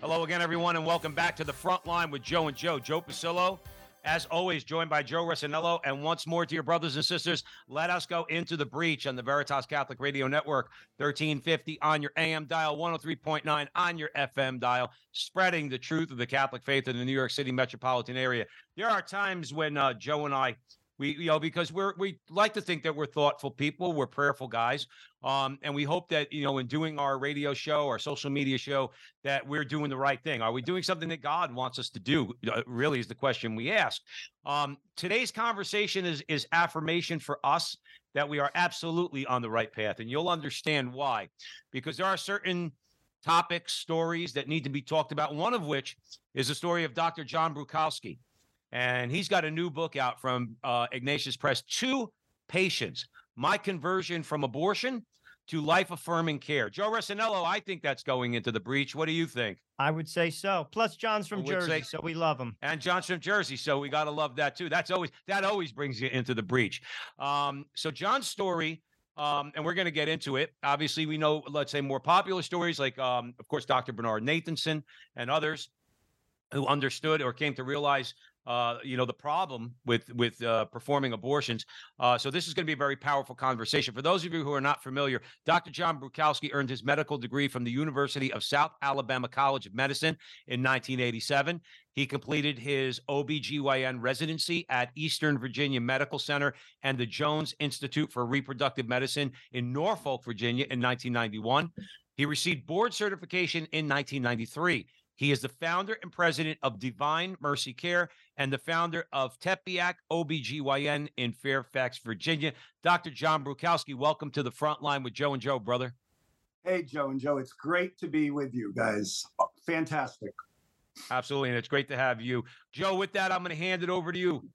Hello again, everyone, and welcome back to the front line with Joe and Joe. Joe Pasillo, as always, joined by Joe Resinello. And once more, to your brothers and sisters, let us go into the breach on the Veritas Catholic Radio Network, 1350 on your AM dial, 103.9 on your FM dial, spreading the truth of the Catholic faith in the New York City metropolitan area. There are times when uh, Joe and I we, you know, because we're we like to think that we're thoughtful people, we're prayerful guys, um, and we hope that you know, in doing our radio show, our social media show, that we're doing the right thing. Are we doing something that God wants us to do? Uh, really, is the question we ask. Um, today's conversation is is affirmation for us that we are absolutely on the right path, and you'll understand why, because there are certain topics, stories that need to be talked about. One of which is the story of Dr. John Bruchalski and he's got a new book out from uh, Ignatius Press. Two patients, my conversion from abortion to life affirming care. Joe Resinello, I think that's going into the breach. What do you think? I would say so. Plus, John's from Jersey, say- so we love him. And John's from Jersey, so we got to love that too. That's always that always brings you into the breach. Um, so John's story. Um, and we're going to get into it. Obviously, we know, let's say, more popular stories like, um, of course, Dr. Bernard Nathanson and others who understood or came to realize uh, you know the problem with with uh, performing abortions. Uh, so this is going to be a very powerful conversation. For those of you who are not familiar, Dr. John Bruchalski earned his medical degree from the University of South Alabama College of Medicine in 1987. He completed his OBGYN residency at Eastern Virginia Medical Center and the Jones Institute for Reproductive Medicine in Norfolk, Virginia in 1991. He received board certification in 1993. He is the founder and president of Divine Mercy Care and the founder of Tepeyac OBGYN in Fairfax, Virginia. Dr. John Bruchalski, welcome to the front line with Joe and Joe, brother. Hey, Joe and Joe, it's great to be with you guys. Uh, fantastic. Absolutely. And it's great to have you. Joe, with that, I'm going to hand it over to you.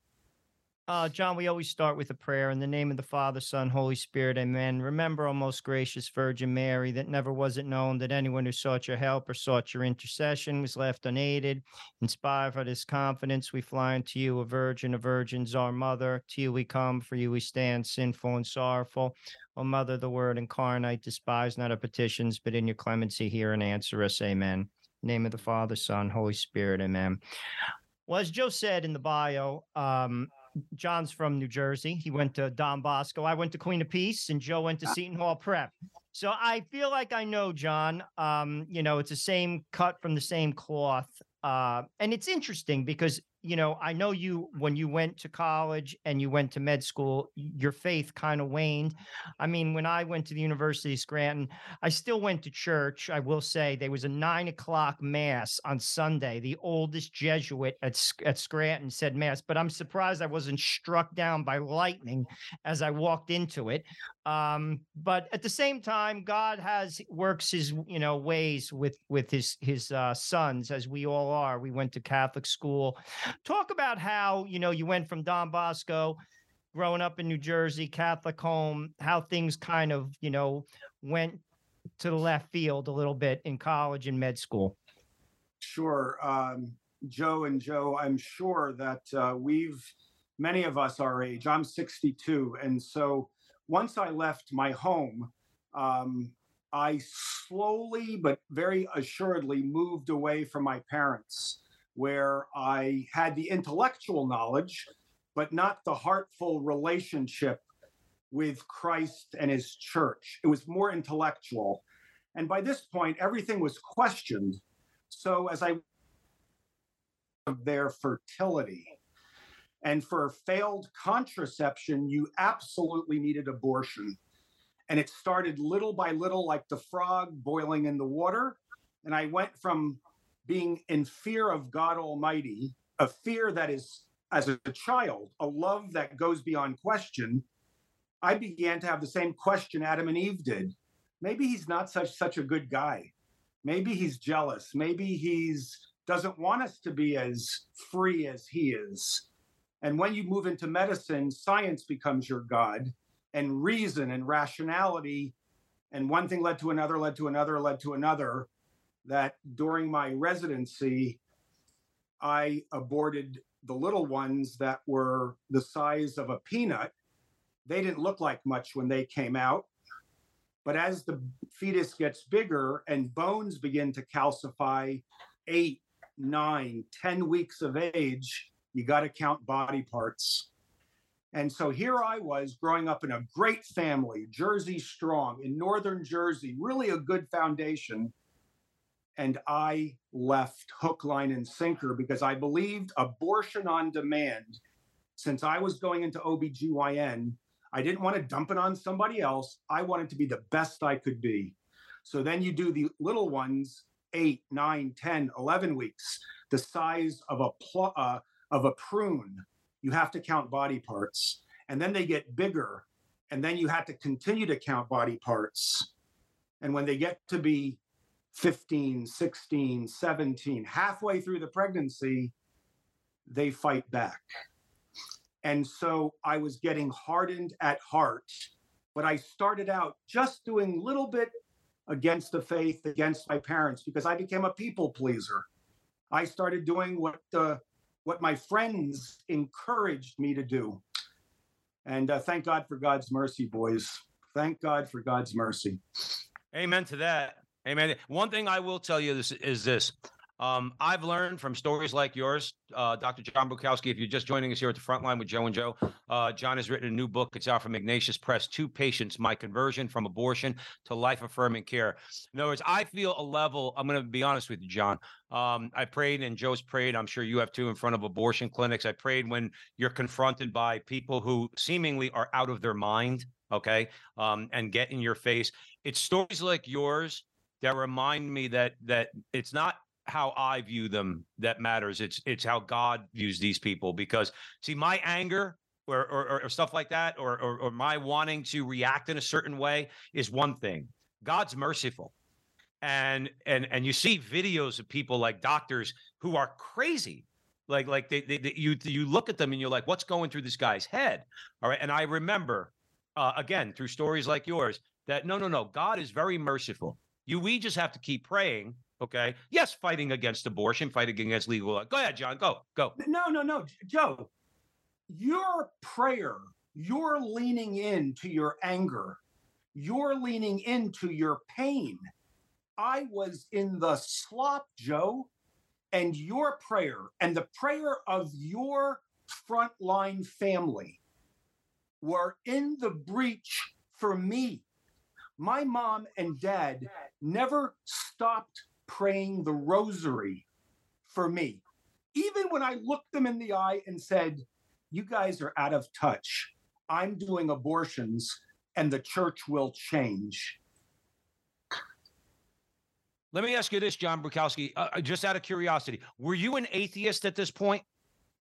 Uh, John, we always start with a prayer in the name of the Father, Son, Holy Spirit. Amen. Remember, O most gracious Virgin Mary, that never was it known that anyone who sought your help or sought your intercession was left unaided. Inspired by this confidence, we fly unto you, a virgin, a virgin's our mother. To you we come, for you we stand, sinful and sorrowful. O Mother, the Word incarnate, despise not our petitions, but in your clemency hear and answer us. Amen. name of the Father, Son, Holy Spirit. Amen. Well, as Joe said in the bio, um, John's from New Jersey. He went to Don Bosco. I went to Queen of Peace, and Joe went to Seton Hall Prep. So I feel like I know John. Um, you know, it's the same cut from the same cloth. Uh, and it's interesting because you know I know you when you went to college and you went to med school, your faith kind of waned. I mean, when I went to the University of Scranton, I still went to church. I will say there was a nine o'clock mass on Sunday. The oldest Jesuit at at Scranton said mass, but I'm surprised I wasn't struck down by lightning as I walked into it. Um, but at the same time, God has works His you know ways with with His His uh, sons, as we all are. We went to Catholic school. Talk about how you know you went from Don Bosco growing up in New Jersey, Catholic home, how things kind of, you know, went to the left field a little bit in college and med school. Sure. Um, Joe and Joe, I'm sure that uh, we've, many of us our age, I'm 62. And so once I left my home, um, I slowly but very assuredly moved away from my parents, where I had the intellectual knowledge, but not the heartful relationship with Christ and his church. It was more intellectual. And by this point, everything was questioned. So as I of their fertility. And for failed contraception, you absolutely needed abortion. And it started little by little, like the frog boiling in the water. And I went from being in fear of God Almighty, a fear that is, as a child, a love that goes beyond question. I began to have the same question Adam and Eve did. Maybe he's not such such a good guy. Maybe he's jealous. Maybe he's doesn't want us to be as free as he is. And when you move into medicine, science becomes your God and reason and rationality. And one thing led to another, led to another, led to another. That during my residency, I aborted the little ones that were the size of a peanut. They didn't look like much when they came out. But as the fetus gets bigger and bones begin to calcify, eight, nine, ten weeks of age, you got to count body parts. And so here I was growing up in a great family, Jersey strong in northern Jersey, really a good foundation. And I left hook, line, and sinker because I believed abortion on demand. Since I was going into OBGYN, I didn't want to dump it on somebody else. I wanted to be the best I could be. So then you do the little ones, eight, nine, 10, 11 weeks, the size of a, pl- uh, of a prune. You have to count body parts. And then they get bigger. And then you have to continue to count body parts. And when they get to be 15, 16, 17, halfway through the pregnancy, they fight back. And so I was getting hardened at heart, but I started out just doing little bit against the faith, against my parents, because I became a people pleaser. I started doing what uh, what my friends encouraged me to do. And uh, thank God for God's mercy, boys. Thank God for God's mercy. Amen to that. Amen. One thing I will tell you this is this. Um, I've learned from stories like yours, uh, Dr. John Bruchalski. If you're just joining us here at the front line with Joe and Joe, uh, John has written a new book. It's out from Ignatius Press, Two Patients, My Conversion from Abortion to Life Affirming Care. In other words, I feel a level, I'm going to be honest with you, John. Um, I prayed and Joe's prayed. I'm sure you have too in front of abortion clinics. I prayed when you're confronted by people who seemingly are out of their mind, okay, um, and get in your face. It's stories like yours that remind me that that it's not how I view them that matters. It's it's how God views these people. Because see, my anger or or, or stuff like that, or, or or my wanting to react in a certain way is one thing. God's merciful. And and and you see videos of people like doctors who are crazy. Like like they, they, they you you look at them and you're like, what's going through this guy's head? All right. And I remember uh, again through stories like yours that no, no, no, God is very merciful. You we just have to keep praying Okay. Yes, fighting against abortion, fighting against legal. Go ahead, John. Go, go. No, no, no, Joe. Your prayer, you're leaning into your anger, you're leaning into your pain. I was in the slop, Joe, and your prayer and the prayer of your frontline family were in the breach for me. My mom and dad never stopped praying the rosary for me. Even when I looked them in the eye and said, You guys are out of touch. I'm doing abortions and the church will change. Let me ask you this, John Bruchalski, uh, uh, just out of curiosity. Were you an atheist at this point?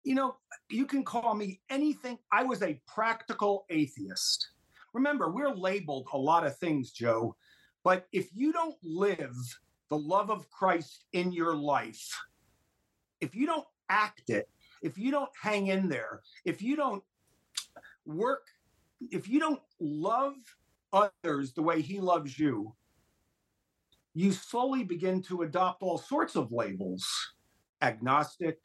You know, you can call me anything. I was a practical atheist. Remember, we're labeled a lot of things, Joe, but if you don't live the love of Christ in your life, if you don't act it, if you don't hang in there, if you don't work, if you don't love others the way he loves you, you slowly begin to adopt all sorts of labels agnostic,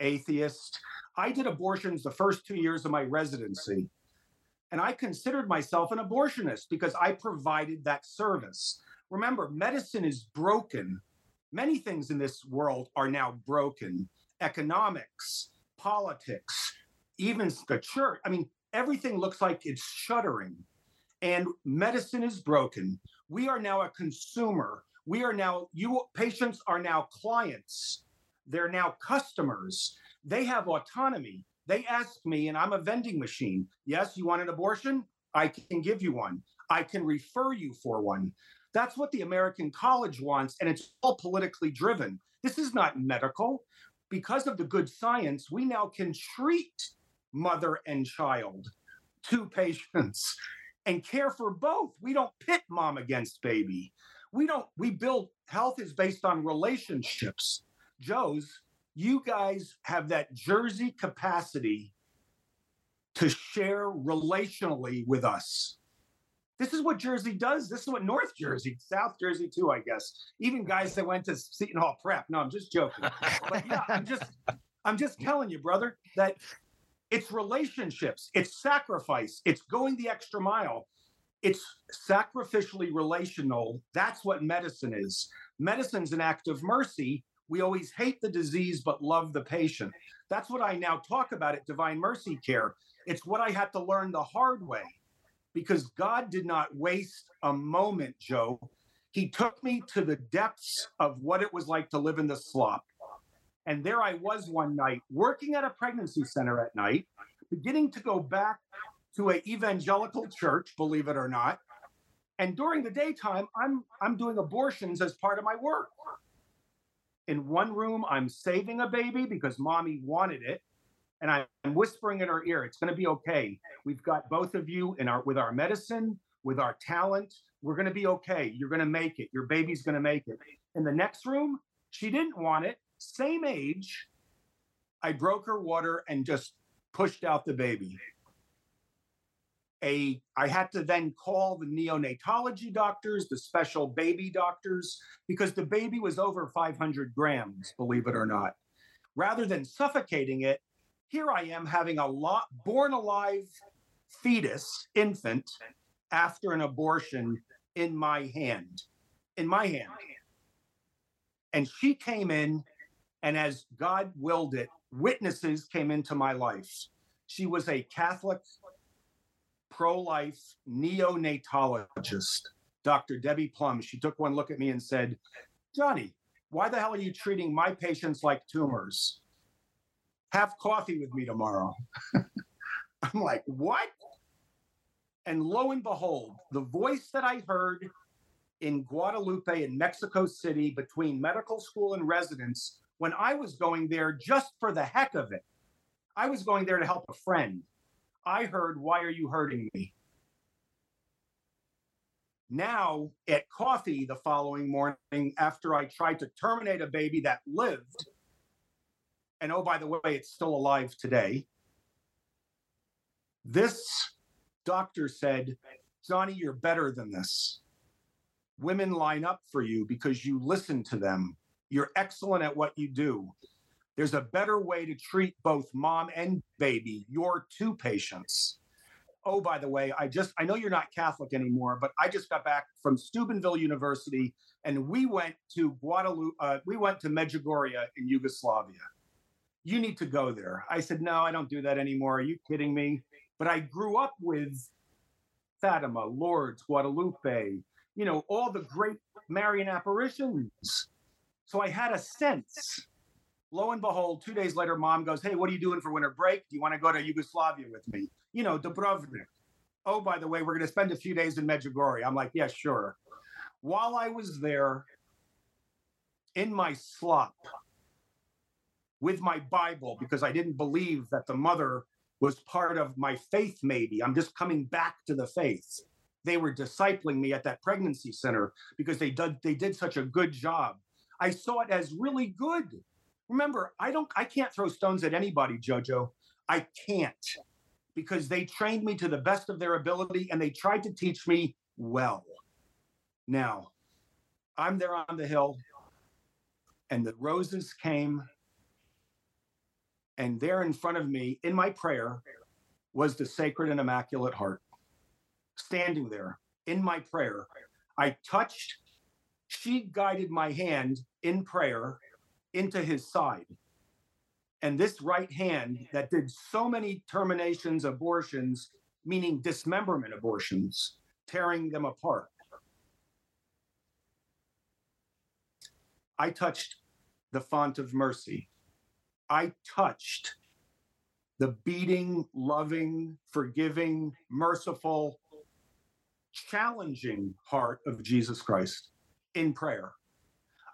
atheist. I did abortions the first two years of my residency. And I considered myself an abortionist because I provided that service. Remember, medicine is broken. Many things in this world are now broken economics, politics, even the church. I mean, everything looks like it's shuddering. And medicine is broken. We are now a consumer. We are now, you patients are now clients. They're now customers. They have autonomy. They ask me, and I'm a vending machine. Yes, you want an abortion? I can give you one. I can refer you for one. That's what the American college wants, and it's all politically driven. This is not medical. Because of the good science, we now can treat mother and child, two patients, and care for both. We don't pit mom against baby. We don't, we build health is based on relationships. Joe's, you guys have that Jersey capacity to share relationally with us. This is what Jersey does. This is what North Jersey, South Jersey too, I guess. Even guys that went to Seton Hall Prep. No, I'm just joking. But yeah, I'm just, I'm just telling you, brother, that it's relationships, it's sacrifice, it's going the extra mile. It's sacrificially relational. That's what medicine is. Medicine's an act of mercy. We always hate the disease but love the patient. That's what I now talk about at Divine Mercy Care. It's what I had to learn the hard way because God did not waste a moment, Joe. He took me to the depths of what it was like to live in the slop. And there I was one night working at a pregnancy center at night, beginning to go back to a evangelical church, believe it or not. And during the daytime, I'm I'm doing abortions as part of my work. In one room, I'm saving a baby because mommy wanted it and I'm whispering in her ear, it's going to be okay. We've got both of you in our with our medicine, with our talent. We're going to be okay. You're going to make it. Your baby's going to make it. In the next room, she didn't want it. Same age. I broke her water and just pushed out the baby. A, I had to then call the neonatology doctors, the special baby doctors, because the baby was over 500 grams, believe it or not. Rather than suffocating it, here I am having a lot born alive fetus, infant, after an abortion in my hand, in my hand. And she came in, and as God willed it, witnesses came into my life. She was a Catholic, pro life neonatologist, Dr. Debbie Plum. She took one look at me and said, Johnny, why the hell are you treating my patients like tumors? have coffee with me tomorrow. I'm like, what? And lo and behold, the voice that I heard in Guadalupe in Mexico City between medical school and residence when I was going there just for the heck of it. I was going there to help a friend. I heard, Why are you hurting me? Now, at coffee the following morning, after I tried to terminate a baby that lived, and oh, by the way, it's still alive today. This doctor said, Johnny, you're better than this. Women line up for you because you listen to them. You're excellent at what you do. There's a better way to treat both mom and baby, your two patients. Oh, by the way, I just, I know you're not Catholic anymore, but I just got back from Steubenville University and we went to Guadalupe, uh, we went to Medjugorje in Yugoslavia you need to go there. I said, no, I don't do that anymore. Are you kidding me? But I grew up with Fatima, Lourdes, Guadalupe, you know, all the great Marian apparitions. So I had a sense. Lo and behold, two days later, mom goes, Hey, what are you doing for winter break? Do you want to go to Yugoslavia with me? You know, Dubrovnik. Oh, by the way, we're going to spend a few days in Medjugorje. I'm like, Yeah, sure. While I was there in my slop, with my Bible because I didn't believe that the mother was part of my faith, maybe. I'm just coming back to the faith. They were discipling me at that pregnancy center because they did they did such a good job. I saw it as really good. Remember, I don't I can't throw stones at anybody, Jojo. I can't because they trained me to the best of their ability and they tried to teach me well. Now, I'm there on the hill and the roses came and there in front of me in my prayer was the Sacred and Immaculate Heart. Standing there in my prayer, I touched, she guided my hand in prayer into his side. And this right hand that did so many terminations, abortions, meaning dismemberment abortions, tearing them apart. I touched the font of mercy I touched the beating, loving, forgiving, merciful, challenging heart of Jesus Christ in prayer.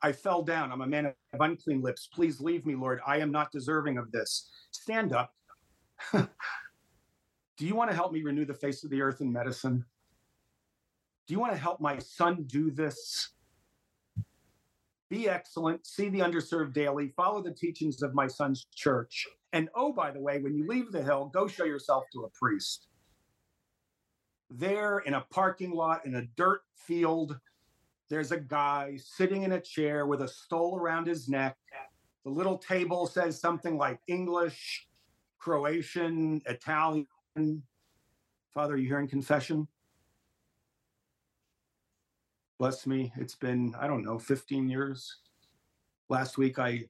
I fell down. I'm a man of unclean lips. Please leave me, Lord. I am not deserving of this. Stand up. do you want to help me renew the face of the earth in medicine? Do you want to help my son do this? be excellent, see the underserved daily, follow the teachings of my son's church. And oh, by the way, when you leave the hill, go show yourself to a priest. There in a parking lot in a dirt field, there's a guy sitting in a chair with a stole around his neck. The little table says something like English, Croatian, Italian. Father, are you hearing confession? Bless me. It's been, I don't know, 15 years. Last week, I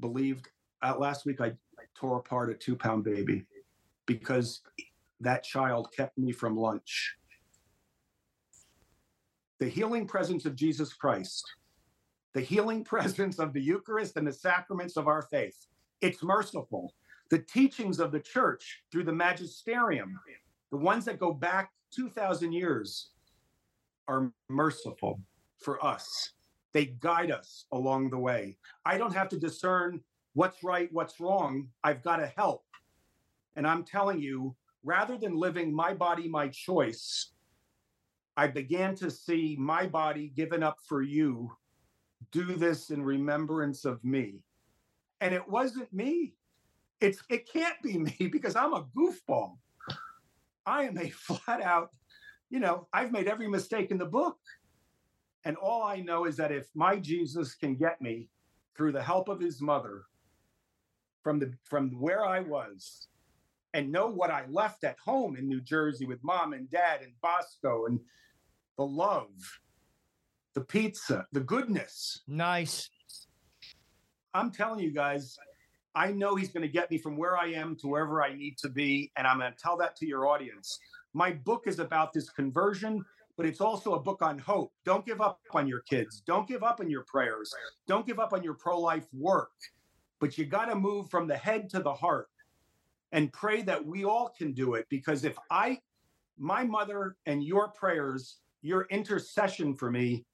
believed, uh, last week, I, I tore apart a two pound baby because that child kept me from lunch. The healing presence of Jesus Christ, the healing presence of the Eucharist and the sacraments of our faith. It's merciful. The teachings of the church through the magisterium, the ones that go back 2,000 years, are merciful for us. They guide us along the way. I don't have to discern what's right, what's wrong. I've got to help. And I'm telling you, rather than living my body, my choice, I began to see my body given up for you. Do this in remembrance of me. And it wasn't me. It's it can't be me because I'm a goofball. I am a flat out, you know, I've made every mistake in the book. And all I know is that if my Jesus can get me through the help of his mother from the from where I was and know what I left at home in New Jersey with mom and dad and Bosco and the love, the pizza, the goodness. Nice. I'm telling you guys, I know he's going to get me from where I am to wherever I need to be. And I'm going to tell that to your audience. My book is about this conversion, but it's also a book on hope. Don't give up on your kids. Don't give up on your prayers. Don't give up on your pro life work. But you got to move from the head to the heart and pray that we all can do it. Because if I, my mother, and your prayers, your intercession for me,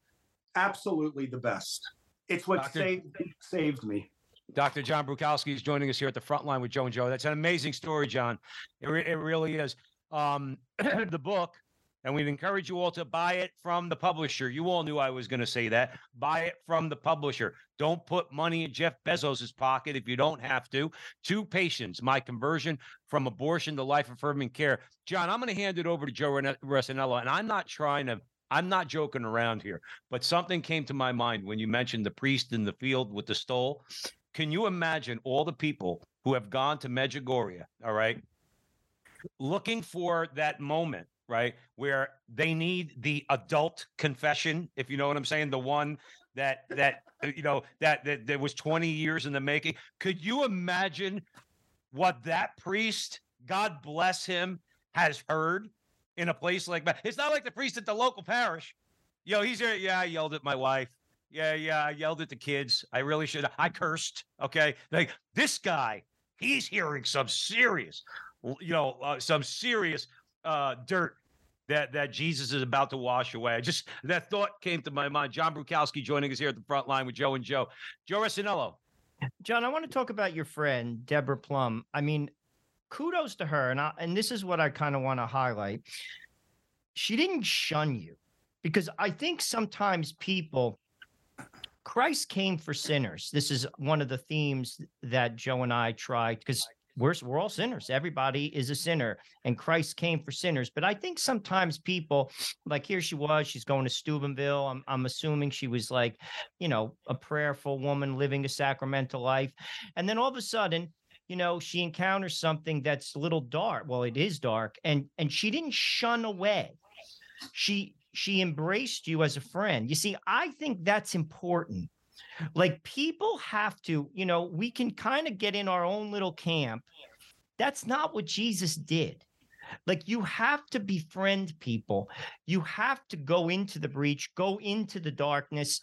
absolutely the best. It's what Doctor- saved saved me. Dr. John Bruchalski is joining us here at the front line with Joe and Joe. That's an amazing story, John. It, re- it really is. Um, the book, and we'd encourage you all to buy it from the publisher. You all knew I was going to say that. Buy it from the publisher. Don't put money in Jeff Bezos's pocket if you don't have to. Two patients, my conversion from abortion to life affirming care. John, I'm going to hand it over to Joe Resinello, and I'm not trying to. I'm not joking around here, but something came to my mind when you mentioned the priest in the field with the stole. Can you imagine all the people who have gone to Medjugorje, all right, looking for that moment, right, where they need the adult confession, if you know what I'm saying, the one that that uh, you know that that, that was 20 years in the making. Could you imagine what that priest, God bless him, has heard in a place like that? It's not like the priest at the local parish. Yo, he's here. Yeah, I yelled at my wife. Yeah, yeah, I yelled at the kids. I really should. I cursed. Okay, like this guy, he's hearing some serious, you know, uh, some serious uh, dirt that that Jesus is about to wash away. I just that thought came to my mind. John Bruchalski joining us here at the front line with Joe and Joe. Joe Resinello. John, I want to talk about your friend Deborah Plum. I mean, kudos to her, and I, and this is what I kind of want to highlight. She didn't shun you, because I think sometimes people. Christ came for sinners. This is one of the themes that Joe and I tried because we're we're all sinners. Everybody is a sinner, and Christ came for sinners. But I think sometimes people, like here she was, she's going to Steubenville. I'm I'm assuming she was like, you know, a prayerful woman living a sacramental life, and then all of a sudden, you know, she encounters something that's a little dark. Well, it is dark, and and she didn't shun away. She she embraced you as a friend. You see, I think that's important. Like people have to, you know, we can kind of get in our own little camp. That's not what Jesus did. Like you have to befriend people. You have to go into the breach, go into the darkness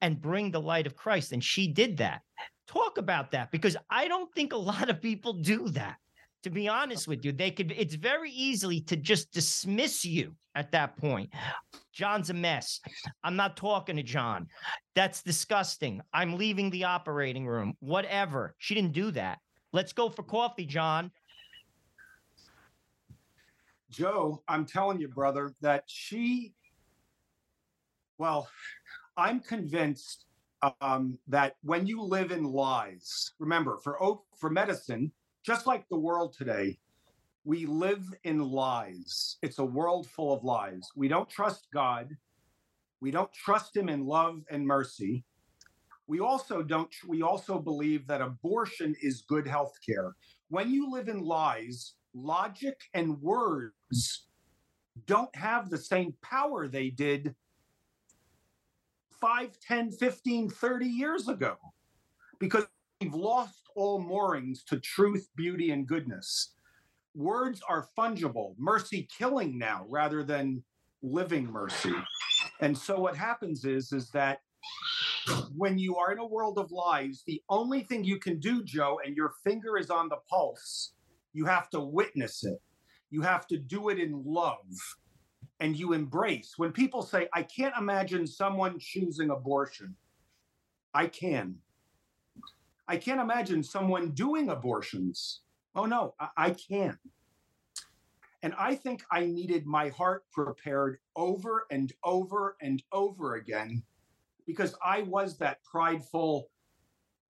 and bring the light of Christ. And she did that. Talk about that because I don't think a lot of people do that. To be honest with you, they could, it's very easily to just dismiss you at that point. John's a mess. I'm not talking to John. That's disgusting. I'm leaving the operating room. Whatever. She didn't do that. Let's go for coffee, John. Joe, I'm telling you, brother, that she, well, I'm convinced, um, that when you live in lies, remember for for medicine, just like the world today, we live in lies. It's a world full of lies. We don't trust God. We don't trust Him in love and mercy. We also don't. We also believe that abortion is good health care. When you live in lies, logic and words don't have the same power they did 5, 10, 15, 30 years ago because we've lost all moorings to truth, beauty, and goodness. Words are fungible, mercy killing now rather than living mercy. And so what happens is is that when you are in a world of lies, the only thing you can do, Joe, and your finger is on the pulse, you have to witness it. You have to do it in love and you embrace. When people say, I can't imagine someone choosing abortion, I can. I can't imagine someone doing abortions. Oh, no, I, I can. And I think I needed my heart prepared over and over and over again because I was that prideful,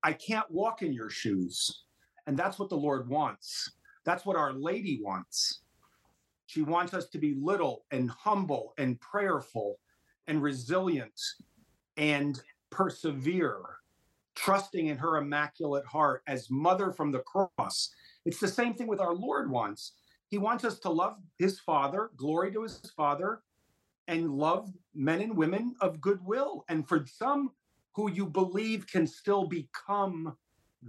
I can't walk in your shoes. And that's what the Lord wants. That's what Our Lady wants. She wants us to be little and humble and prayerful and resilient and persevere, trusting in her immaculate heart as mother from the cross. It's the same thing with our Lord wants. He wants us to love his Father, glory to his Father, and love men and women of goodwill. And for some who you believe can still become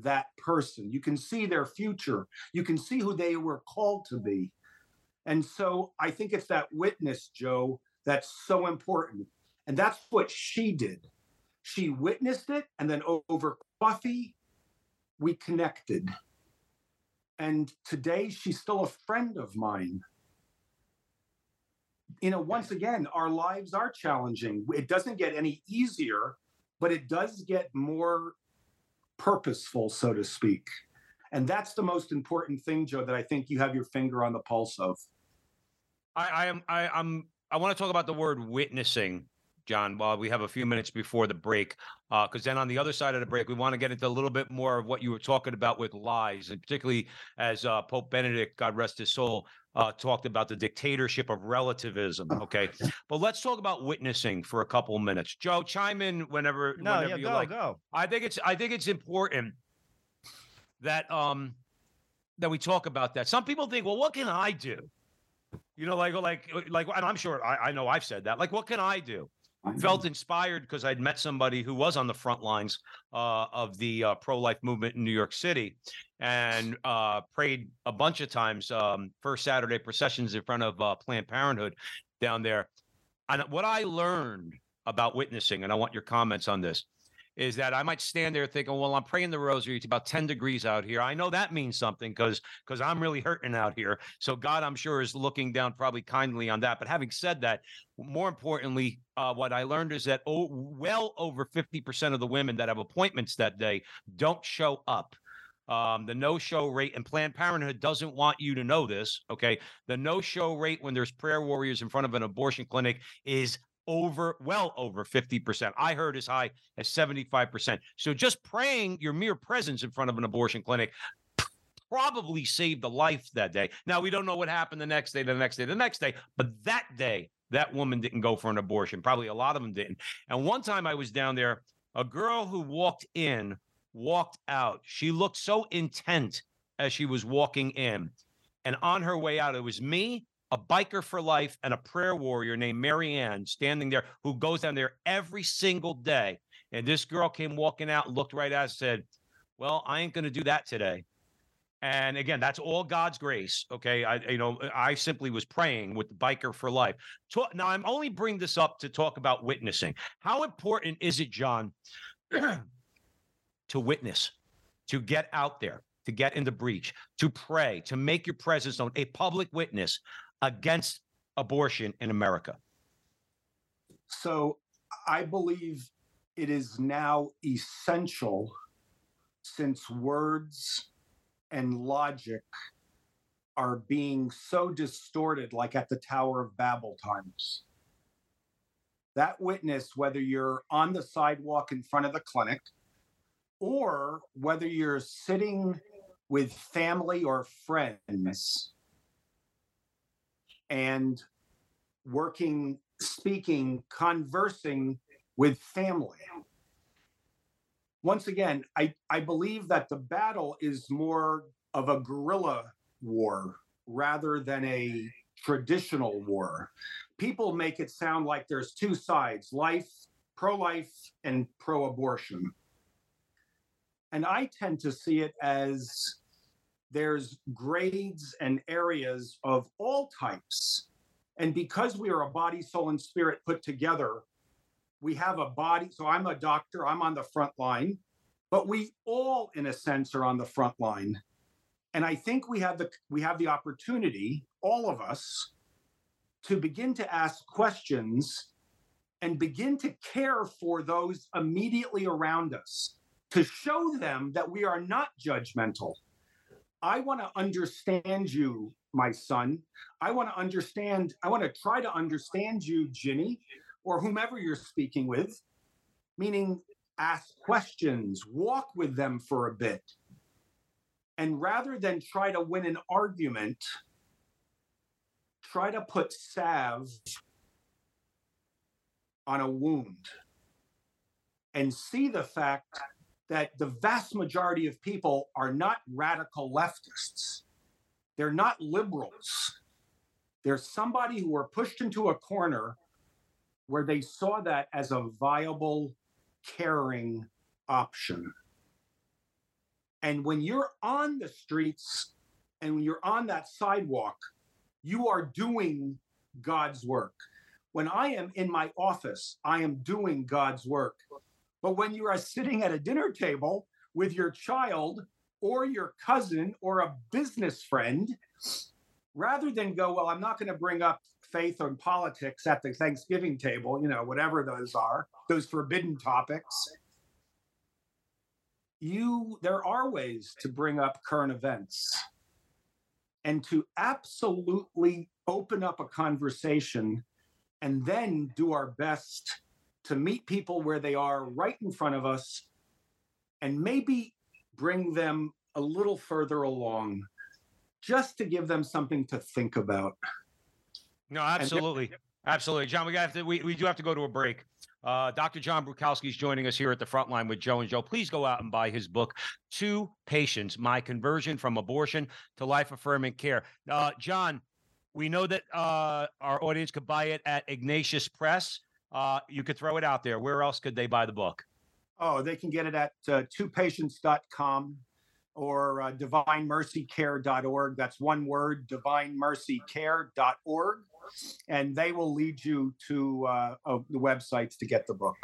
that person, you can see their future, you can see who they were called to be. And so I think it's that witness, Joe, that's so important. And that's what she did. She witnessed it, and then over coffee, we connected. And today she's still a friend of mine. You know, once again, our lives are challenging. It doesn't get any easier, but it does get more purposeful, so to speak. And that's the most important thing, Joe, that I think you have your finger on the pulse of. I, I am I, I'm I want to talk about the word witnessing, John, while we have a few minutes before the break. Because uh, then on the other side of the break, we want to get into a little bit more of what you were talking about with lies, and particularly as uh, Pope Benedict, God rest his soul, uh, talked about the dictatorship of relativism. Okay, but let's talk about witnessing for a couple of minutes. Joe, chime in whenever. No, whenever yeah, you go, like. go. I think it's I think it's important that um that we talk about that. Some people think, well, what can I do? You know, like like like, and I'm sure I, I know I've said that. Like, what can I do? Felt inspired because I'd met somebody who was on the front lines uh, of the uh, pro-life movement in New York City, and uh, prayed a bunch of times. Um, first Saturday processions in front of uh, Planned Parenthood down there. And what I learned about witnessing, and I want your comments on this, is that I might stand there thinking, well, I'm praying the rosary. It's about 10 degrees out here. I know that means something because because I'm really hurting out here. So God, I'm sure, is looking down probably kindly on that. But having said that, more importantly, uh, what I learned is that oh, well over 50% of the women that have appointments that day don't show up. Um, the no show rate and Planned Parenthood doesn't want you to know this. Okay. The no show rate when there's prayer warriors in front of an abortion clinic is over well over 50%. I heard as high as 75%. So just praying your mere presence in front of an abortion clinic probably saved a life that day. Now we don't know what happened the next day, the next day, the next day, but that day that woman didn't go for an abortion. Probably a lot of them didn't. And one time I was down there, a girl who walked in walked out. She looked so intent as she was walking in. And on her way out, it was me a biker for life and a prayer warrior named Marianne standing there who goes down there every single day. And this girl came walking out, looked right at us, said, Well, I ain't going to do that today. And again, that's all God's grace. Okay. I, you know, I simply was praying with the biker for life. Talk, now, I'm only bringing this up to talk about witnessing. How important is it, John, to witness, to get out there, to get in the breach, to pray, to make your presence known, a public witness against abortion in America? So I believe it is now essential since words and logic are being so distorted, like at the Tower of Babel times. that witness, whether you're on the sidewalk in front of the clinic or whether you're sitting with family or friends and working, speaking, conversing with family. Once again, I, I believe that the battle is more of a guerrilla war rather than a traditional war. People make it sound like there's two sides life, pro life, and pro abortion. And I tend to see it as there's grades and areas of all types. And because we are a body, soul, and spirit put together, we have a body. So I'm a doctor, I'm on the front line, but we all, in a sense, are on the front line. And I think we have the we have the opportunity, all of us, to begin to ask questions and begin to care for those immediately around us, to show them that we are not judgmental. I want to understand you, my son. I want to understand, I want to try to understand you, Ginny, or whomever you're speaking with, meaning ask questions, walk with them for a bit. And rather than try to win an argument, try to put salve on a wound. And see the fact that the vast majority of people are not radical leftists. They're not liberals. There's somebody who were pushed into a corner where they saw that as a viable, caring option. And when you're on the streets and when you're on that sidewalk, you are doing God's work. When I am in my office, I am doing God's work. But when you are sitting at a dinner table with your child or your cousin or a business friend, rather than go, well, I'm not going to bring up faith or politics at the Thanksgiving table, you know, whatever those are, those forbidden topics you there are ways to bring up current events and to absolutely open up a conversation and then do our best to meet people where they are right in front of us and maybe bring them a little further along just to give them something to think about. No, absolutely. Absolutely. John, we got to, we, we do have to go to a break. Uh, Dr. John Bruchalski is joining us here at the front line with Joe and Joe. Please go out and buy his book, Two Patients My Conversion from Abortion to Life Affirming Care. Uh, John, we know that uh, our audience could buy it at Ignatius Press. Uh, you could throw it out there. Where else could they buy the book? Oh, they can get it at uh, twopatients.com or uh, divinemercycare.org. That's one word, divinemercycare.org and they will lead you to uh, the websites to get the book.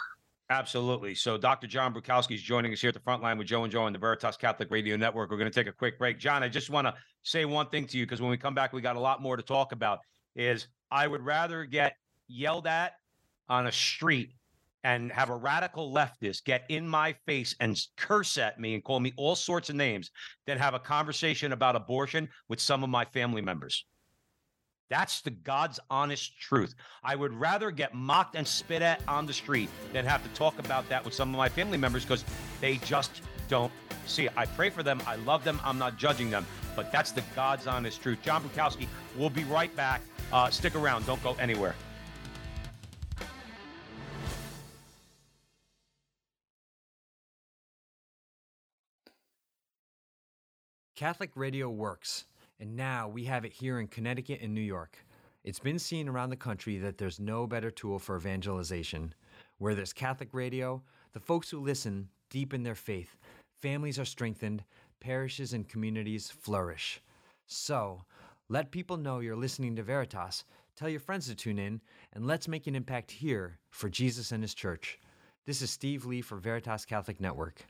Absolutely. So Dr. John Bruchalski is joining us here at the front line with Joe and Joe on the Veritas Catholic Radio Network. We're going to take a quick break. John, I just want to say one thing to you because when we come back, we got a lot more to talk about. Is I would rather get yelled at on a street and have a radical leftist get in my face and curse at me and call me all sorts of names than have a conversation about abortion with some of my family members. That's the God's honest truth. I would rather get mocked and spit at on the street than have to talk about that with some of my family members because they just don't see it. I pray for them. I love them. I'm not judging them, but that's the God's honest truth. John Bruchalski, we'll be right back. Uh, stick around. Don't go anywhere. Catholic radio works and now we have it here in Connecticut and New York. It's been seen around the country that there's no better tool for evangelization. Where there's Catholic radio, the folks who listen deepen their faith, families are strengthened, parishes and communities flourish. So, let people know you're listening to Veritas, tell your friends to tune in, and let's make an impact here for Jesus and His church. This is Steve Lee for Veritas Catholic Network.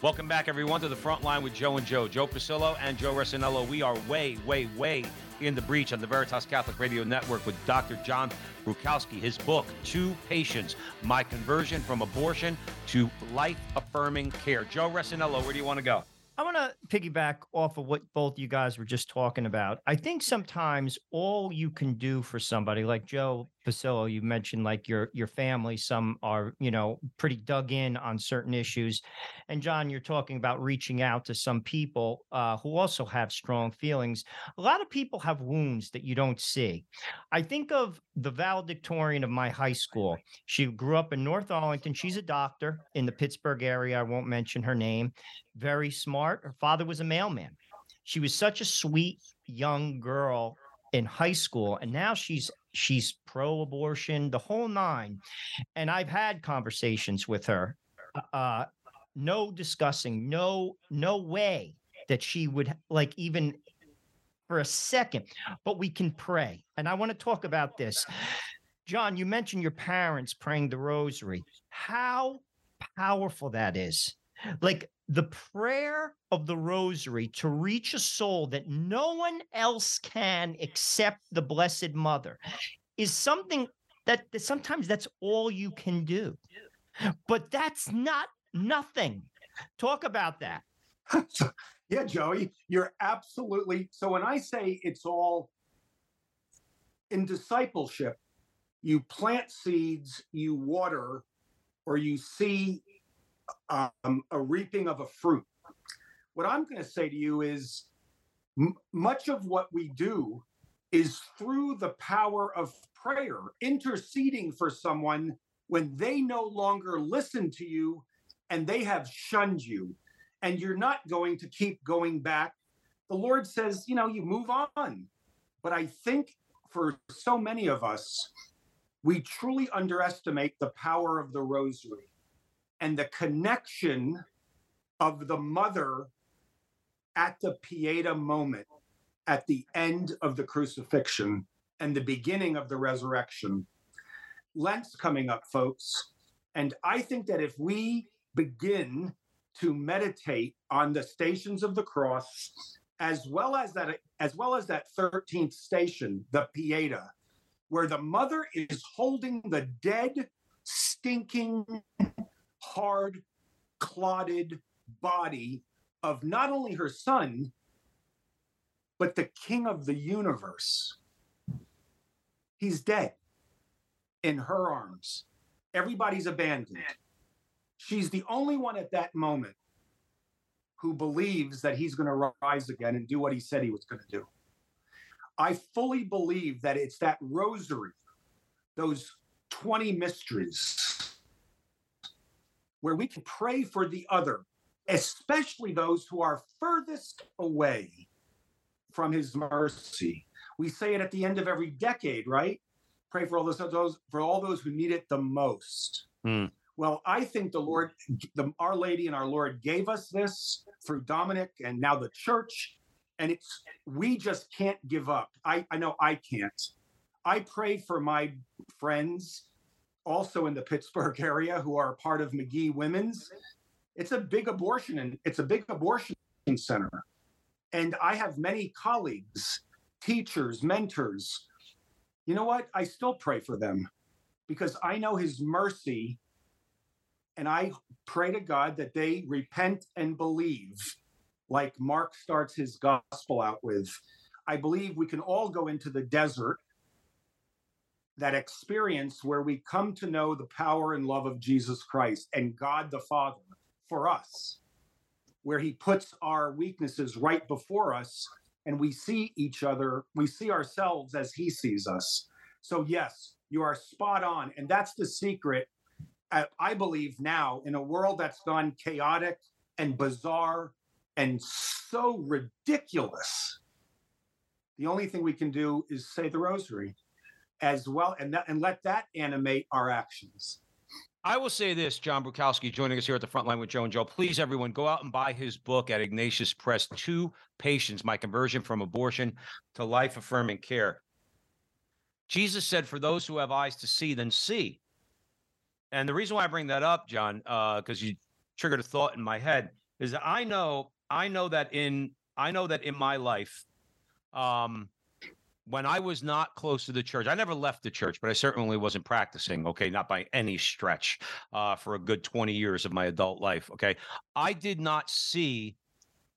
Welcome back, everyone, to the front line with Joe and Joe. Joe Pasillo and Joe Resinello. We are way, way, way in the breach on the Veritas Catholic Radio Network with Dr. John Bruchalski. His book, Two Patients My Conversion from Abortion to Life Affirming Care. Joe Resinello, where do you want to go? I to piggyback off of what both you guys were just talking about. I think sometimes all you can do for somebody like Joe Pasillo, you mentioned like your your family, some are, you know, pretty dug in on certain issues. And John, you're talking about reaching out to some people uh, who also have strong feelings. A lot of people have wounds that you don't see. I think of the valedictorian of my high school. She grew up in North Arlington. She's a doctor in the Pittsburgh area. I won't mention her name. Very smart. Her father was a mailman. She was such a sweet young girl in high school and now she's she's pro abortion the whole nine. And i've had conversations with her uh no discussing no no way that she would like even for a second but we can pray. And i want to talk about this. John you mentioned your parents praying the rosary. How powerful that is. Like the prayer of the rosary to reach a soul that no one else can except the blessed mother is something that, sometimes that's all you can do but that's not nothing talk about that yeah, Joey, you're absolutely. So when I say it's all in discipleship, you plant seeds, you water, or you see um, a reaping of a fruit. What I'm going to say to you is m- much of what we do is through the power of prayer, interceding for someone when they no longer listen to you and they have shunned you and you're not going to keep going back. The Lord says, you know, you move on. But I think for so many of us, we truly underestimate the power of the rosary and the connection of the mother at the Pieta moment, at the end of the crucifixion and the beginning of the resurrection. Lent's coming up, folks. And I think that if we begin to meditate on the stations of the cross, as well as that, as well as that 13th station, the Pieta, where the mother is holding the dead, stinking, hard, clotted body of not only her son, but the king of the universe. He's dead in her arms. Everybody's abandoned. She's the only one at that moment who believes that he's going to rise again and do what he said he was going to do. I fully believe that it's that rosary, those 20 mysteries, where we can pray for the other, especially those who are furthest away from his mercy. We say it at the end of every decade, right? Pray for all those, those for all those who need it the most. Hmm. Well, I think the Lord, the, Our Lady and our Lord gave us this through Dominic and now the church. And it's, we just can't give up. I, I know I can't. I pray for my friends also in the Pittsburgh area who are part of Magee Women's. It's a big abortion and it's a big abortion center. And I have many colleagues, teachers, mentors. You know what? I still pray for them because I know his mercy and I pray to God that they repent and believe, like Mark starts his gospel out with. I believe we can all go into the desert, that experience where we come to know the power and love of Jesus Christ and God the Father for us, where he puts our weaknesses right before us and we see each other, we see ourselves as he sees us. So, yes, you are spot on. And that's the secret I, I believe now in a world that's gone chaotic and bizarre and so ridiculous, the only thing we can do is say the rosary as well and, and let that animate our actions. I will say this, John Bruchalski joining us here at the front line with Joe and Joe. Please, everyone, go out and buy his book at Ignatius Press, Two Patients, My Conversion from Abortion to Life Affirming Care. Jesus said, For those who have eyes to see, then see. And the reason why I bring that up, John, because uh, you triggered a thought in my head, is that I know, I know that in, I know that in my life, um, when I was not close to the church, I never left the church, but I certainly wasn't practicing. Okay, not by any stretch, uh, for a good twenty years of my adult life. Okay, I did not see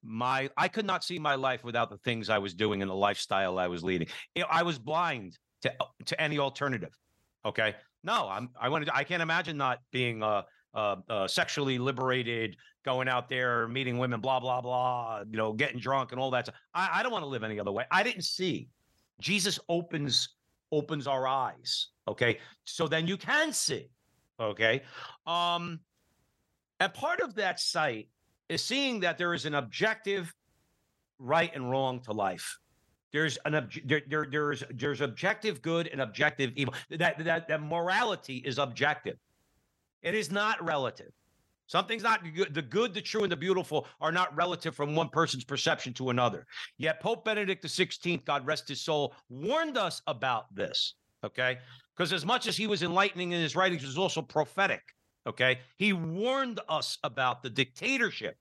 my I could not see my life without the things I was doing and the lifestyle I was leading. I was blind to to any alternative. Okay, no, I'm I wanted I can't imagine not being uh, uh, uh, sexually liberated, going out there meeting women, blah blah blah, you know, getting drunk and all that. Stuff. I, I don't want to live any other way. I didn't see. Jesus opens opens our eyes. Okay, so then you can see. Okay, um, and part of that sight is seeing that there is an objective right and wrong to life. There's an obj- there, there there's there's objective good and objective evil. That that that morality is objective. It is not relative. Something's not good. The good, the true, and the beautiful are not relative from one person's perception to another. Yet Pope Benedict XVI, God rest his soul, warned us about this. Okay. Because as much as he was enlightening in his writings, was also prophetic. Okay. He warned us about the dictatorship.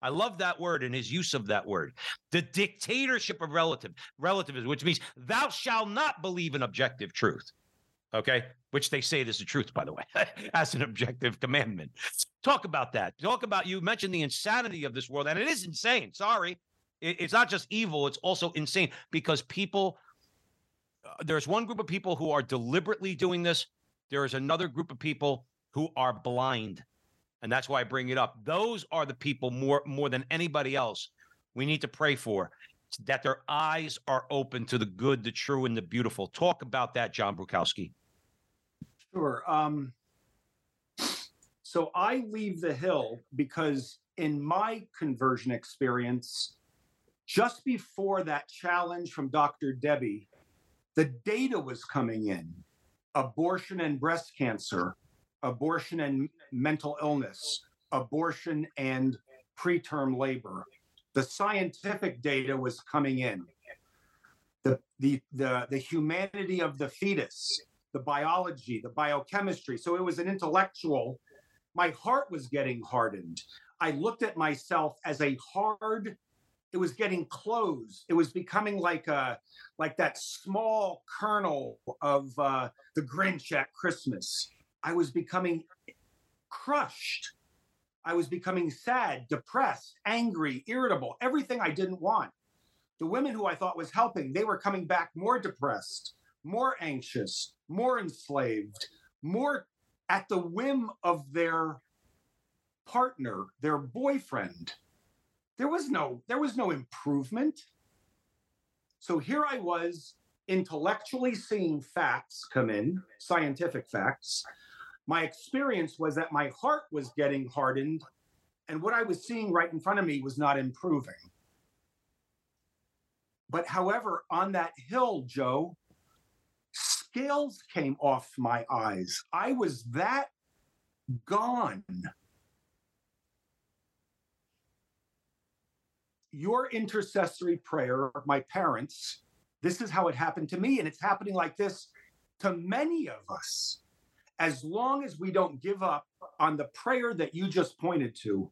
I love that word and his use of that word. The dictatorship of relative relativism, which means thou shalt not believe in objective truth. Okay. Which they say is the truth, by the way, as an objective commandment. Talk about that. Talk about you mentioned the insanity of this world, and it is insane. Sorry. It, it's not just evil, it's also insane because people uh, there's one group of people who are deliberately doing this. There is another group of people who are blind. And that's why I bring it up. Those are the people more more than anybody else we need to pray for that their eyes are open to the good, the true, and the beautiful. Talk about that, John Bruchalski. Sure. Um, so I leave the hill because in my conversion experience, just before that challenge from Dr. Debbie, the data was coming in abortion and breast cancer, abortion and mental illness, abortion and preterm labor. The scientific data was coming in. The, the, the, the humanity of the fetus, the biology, the biochemistry. So it was an intellectual. My heart was getting hardened. I looked at myself as a hard it was getting closed. It was becoming like a like that small kernel of uh, the Grinch at Christmas. I was becoming crushed. I was becoming sad, depressed, angry, irritable, everything I didn't want. The women who I thought was helping, they were coming back more depressed, more anxious, more enslaved, more at the whim of their partner, their boyfriend. There was no there was no improvement. So here I was intellectually seeing facts come in, scientific facts. My experience was that my heart was getting hardened and what I was seeing right in front of me was not improving. But however, on that hill, Joe, scales came off my eyes. I was that gone. Your intercessory prayer, my parents, this is how it happened to me. And it's happening like this to many of us. As long as we don't give up on the prayer that you just pointed to,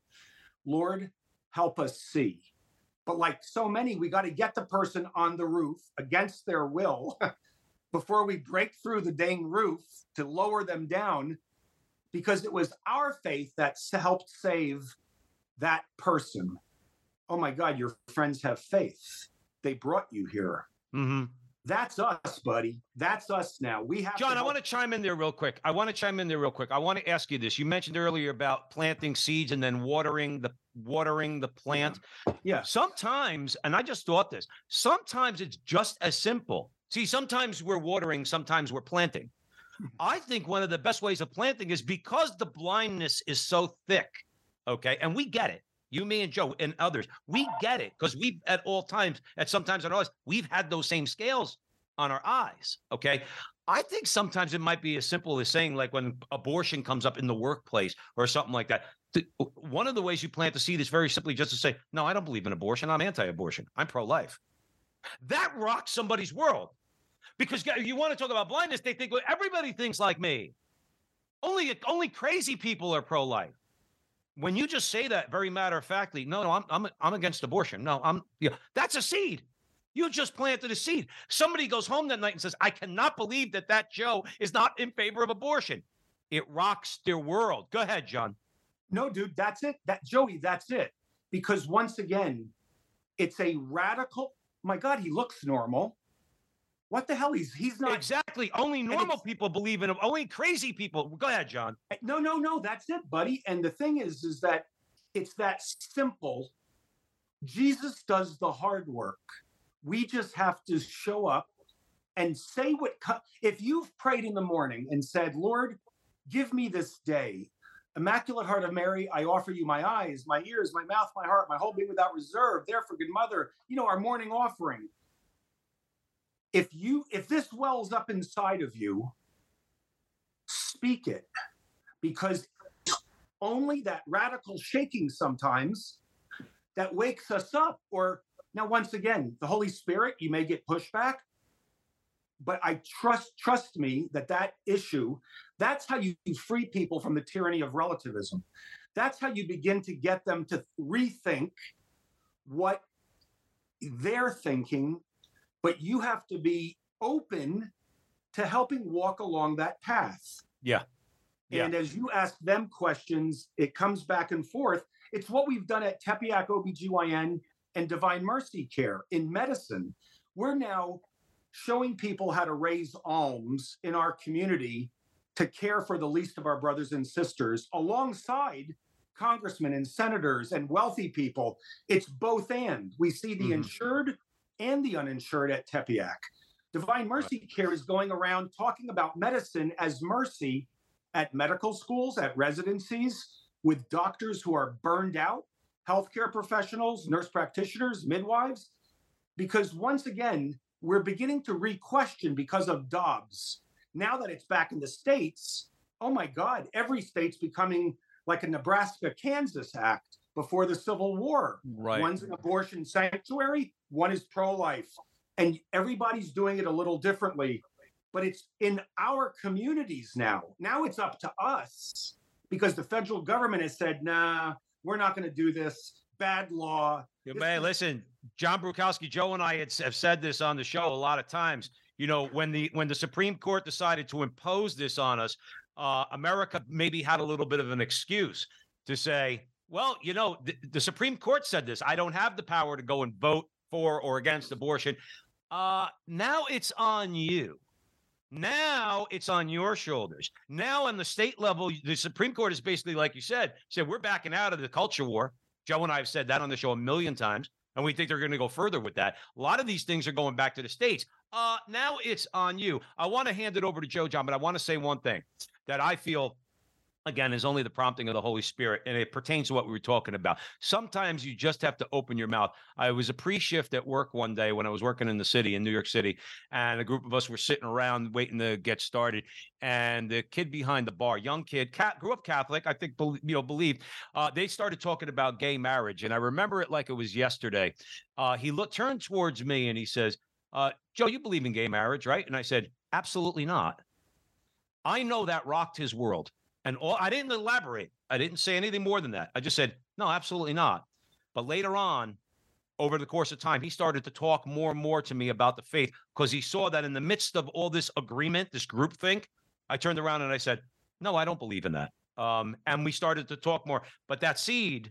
Lord, help us see. But like so many, we got to get the person on the roof against their will before we break through the dang roof to lower them down because it was our faith that helped save that person. Oh my God, your friends have faith. They brought you here. Mm-hmm. That's us, buddy. That's us now. We have John, I want to chime in there real quick. I want to chime in there real quick. I want to ask you this. You mentioned earlier about planting seeds and then watering the watering the plant. Yeah. Sometimes, and I just thought this, sometimes it's just as simple. See, sometimes we're watering, sometimes we're planting. Hmm. I think one of the best ways of planting is because the blindness is so thick. Okay. And we get it you, me, and Joe, and others, we get it because we've at all times, at sometimes our lives, we've had those same scales on our eyes. Okay. I think sometimes it might be as simple as saying, like when abortion comes up in the workplace or something like that. One of the ways you plant the seed is very simply just to say, No, I don't believe in abortion. I'm anti abortion. I'm pro life. That rocks somebody's world because you want to talk about blindness. They think, well, everybody thinks like me. Only, only crazy people are pro life when you just say that very matter of factly, no, no, I'm I'm I'm against abortion. No, I'm yeah, that's a seed. You just planted a seed. Somebody goes home that night and says, "I cannot believe that that Joe is not in favor of abortion." It rocks their world. Go ahead, John. No, dude, that's it. That Joey, that's it. because once again, it's a radical. My God, he looks normal. What the hell? He's he's not exactly. Only normal people believe in him. Only crazy people. Go ahead, John. Eh, no, no, no. That's it, buddy. And the thing is, is that it's that simple. Jesus does the hard work. We just have to show up and say what. If you've prayed in the morning and said, "Lord, give me this day," Immaculate Heart of Mary, I offer you my eyes, my ears, my mouth, my heart, my whole being without reserve. Therefore, good mother, you know, our morning offering. If you if this wells up inside of you, speak it. Because only that radical shaking sometimes that wakes us up. Or now, once again, the Holy Spirit, you may get pushback, but I trust trust me that that issue that's how you free people from the tyranny of relativism. That's how you begin to get them to rethink what they're thinking, but you have to be open to helping walk along that path. Yeah. yeah. And as you ask them questions, it comes back and forth. It's what we've done at Tepeyac OBGYN and Divine Mercy Care in medicine. We're now showing people how to raise alms in our community to care for the least of our brothers and sisters alongside congressmen and senators and wealthy people. It's both and. We see the mm-hmm. insured and the uninsured at Tepeyac. Divine Mercy Care is going around talking about medicine as mercy at medical schools, at residencies, with doctors who are burned out, healthcare professionals, nurse practitioners, midwives. Because once again, we're beginning to re question because of Dobbs now that it's back in the states, oh my God, every state's becoming like a Nebraska Kansas Act before the Civil War. Right. One's an abortion sanctuary, one is pro life. And everybody's doing it a little differently. But it's in our communities now. Now it's up to us because the federal government has said, nah, we're not going to do this. Bad law. Yeah, man, listen, John Bruchalski, Joe and I had, have said this on the show a lot of times you know, when the when the Supreme Court decided to impose this on us, uh, America maybe had a little bit of an excuse to say, well, you know, the, the Supreme Court said this. I don't have the power to go and vote for or against abortion. Uh, now it's on you. Now it's on your shoulders. Now on the state level, the Supreme Court is basically, like you said, said we're backing out of the culture war. Joe and I have said that on the show a million times, and we think they're going to go further with that. A lot of these things are going back to the states. Uh, now it's on you. I want to hand it over to Joe John, but I want to say one thing that I feel again is only the prompting of the holy spirit and it pertains to what we were talking about sometimes you just have to open your mouth i was a pre-shift at work one day when i was working in the city in new york city and a group of us were sitting around waiting to get started and the kid behind the bar young kid cat grew up catholic i think you know believed uh, they started talking about gay marriage and i remember it like it was yesterday uh, he looked turned towards me and he says uh, Joe, you believe in gay marriage, right? And I said, absolutely not. I know that rocked his world. And all, I didn't elaborate. I didn't say anything more than that. I just said, no, absolutely not. But later on, over the course of time, he started to talk more and more to me about the faith because he saw that in the midst of all this agreement, this group think, I turned around and I said, no, I don't believe in that. Um, and we started to talk more. But that seed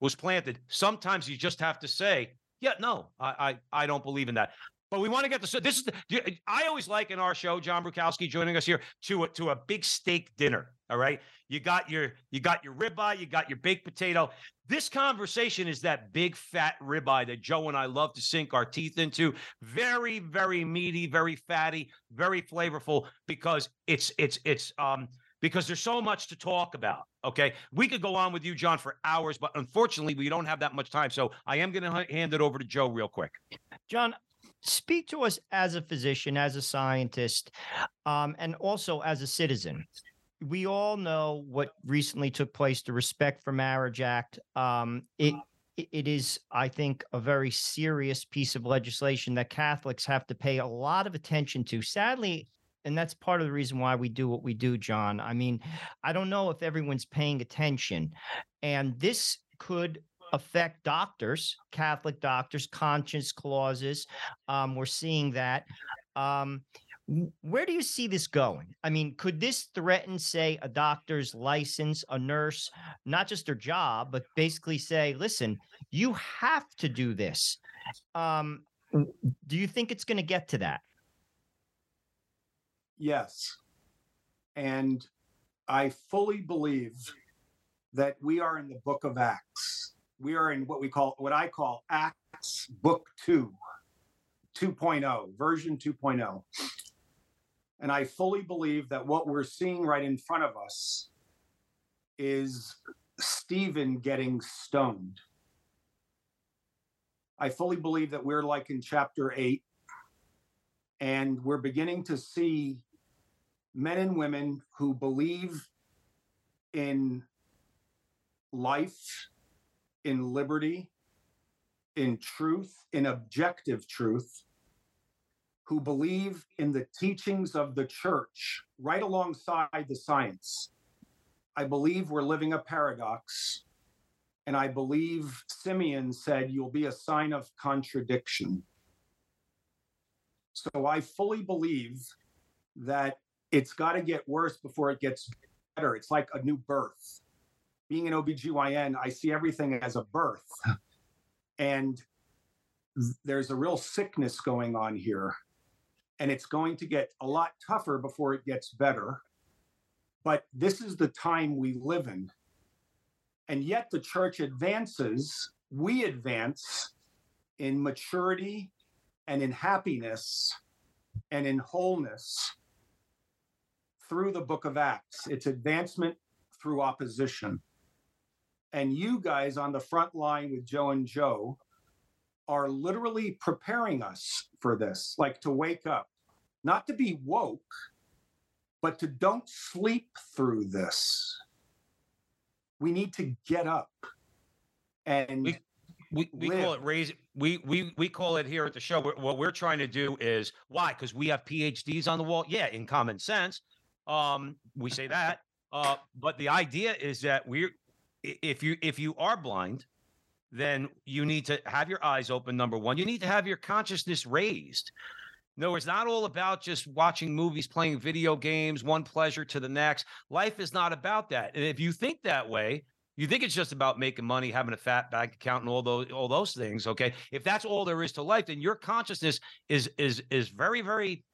was planted. Sometimes you just have to say, yeah, no, I, I, I don't believe in that. But we want to get the this is the, I always like in our show John Bruchalski joining us here to a, to a big steak dinner. All right, you got your you got your ribeye, you got your baked potato. This conversation is that big fat ribeye that Joe and I love to sink our teeth into. Very very meaty, very fatty, very flavorful because it's it's it's um because there's so much to talk about. Okay. We could go on with you, John, for hours, but unfortunately, we don't have that much time. So I am going to hand it over to Joe real quick. John, speak to us as a physician, as a scientist, um, and also as a citizen. We all know what recently took place, the Respect for Marriage Act. Um, it it is, I think, a very serious piece of legislation that Catholics have to pay a lot of attention to. Sadly, and that's part of the reason why we do what we do, John. I mean, I don't know if everyone's paying attention, and this could affect doctors, Catholic doctors, conscience clauses. Um, we're seeing that. Um, where do you see this going? I mean, could this threaten, say, a doctor's license, a nurse, not just their job, but basically say, listen, you have to do this? Um, do you think it's going to get to that? Yes. And I fully believe that we are in the book of Acts. We are in what we call, what I call Acts Book 2, 2.0, version 2.0. And I fully believe that what we're seeing right in front of us is Stephen getting stoned. I fully believe that we're like in chapter 8, and we're beginning to see men and women who believe in life, in liberty, in truth, in objective truth, who believe in the teachings of the church right alongside the science. I believe we're living a paradox. And I believe Simeon said, You'll be a sign of contradiction. So I fully believe that it's got to get worse before it gets better. It's like a new birth. Being an OBGYN, I see everything as a birth. And there's a real sickness going on here. And it's going to get a lot tougher before it gets better. But this is the time we live in. And yet the church advances, we advance in maturity and in happiness and in wholeness through the book of Acts. It's advancement through opposition. And you guys on the front line with Joe and Joe are literally preparing us for this, like to wake up, not to be woke, but to don't sleep through this. We need to get up and We- We, we call it raise. We we we call it here at the show. What what we're trying to do is why? Because we have PhDs on the wall. Yeah, in common sense, um, we say that. Uh, but the idea is that we're if you if you are blind, then you need to have your eyes open. Number one, you need to have your consciousness raised. No, it's not all about just watching movies, playing video games, one pleasure to the next. Life is not about that. And if you think that way, you think it's just about making money, having a fat bank account, and all those all those things. Okay, if that's all there is to life, then your consciousness is is is very very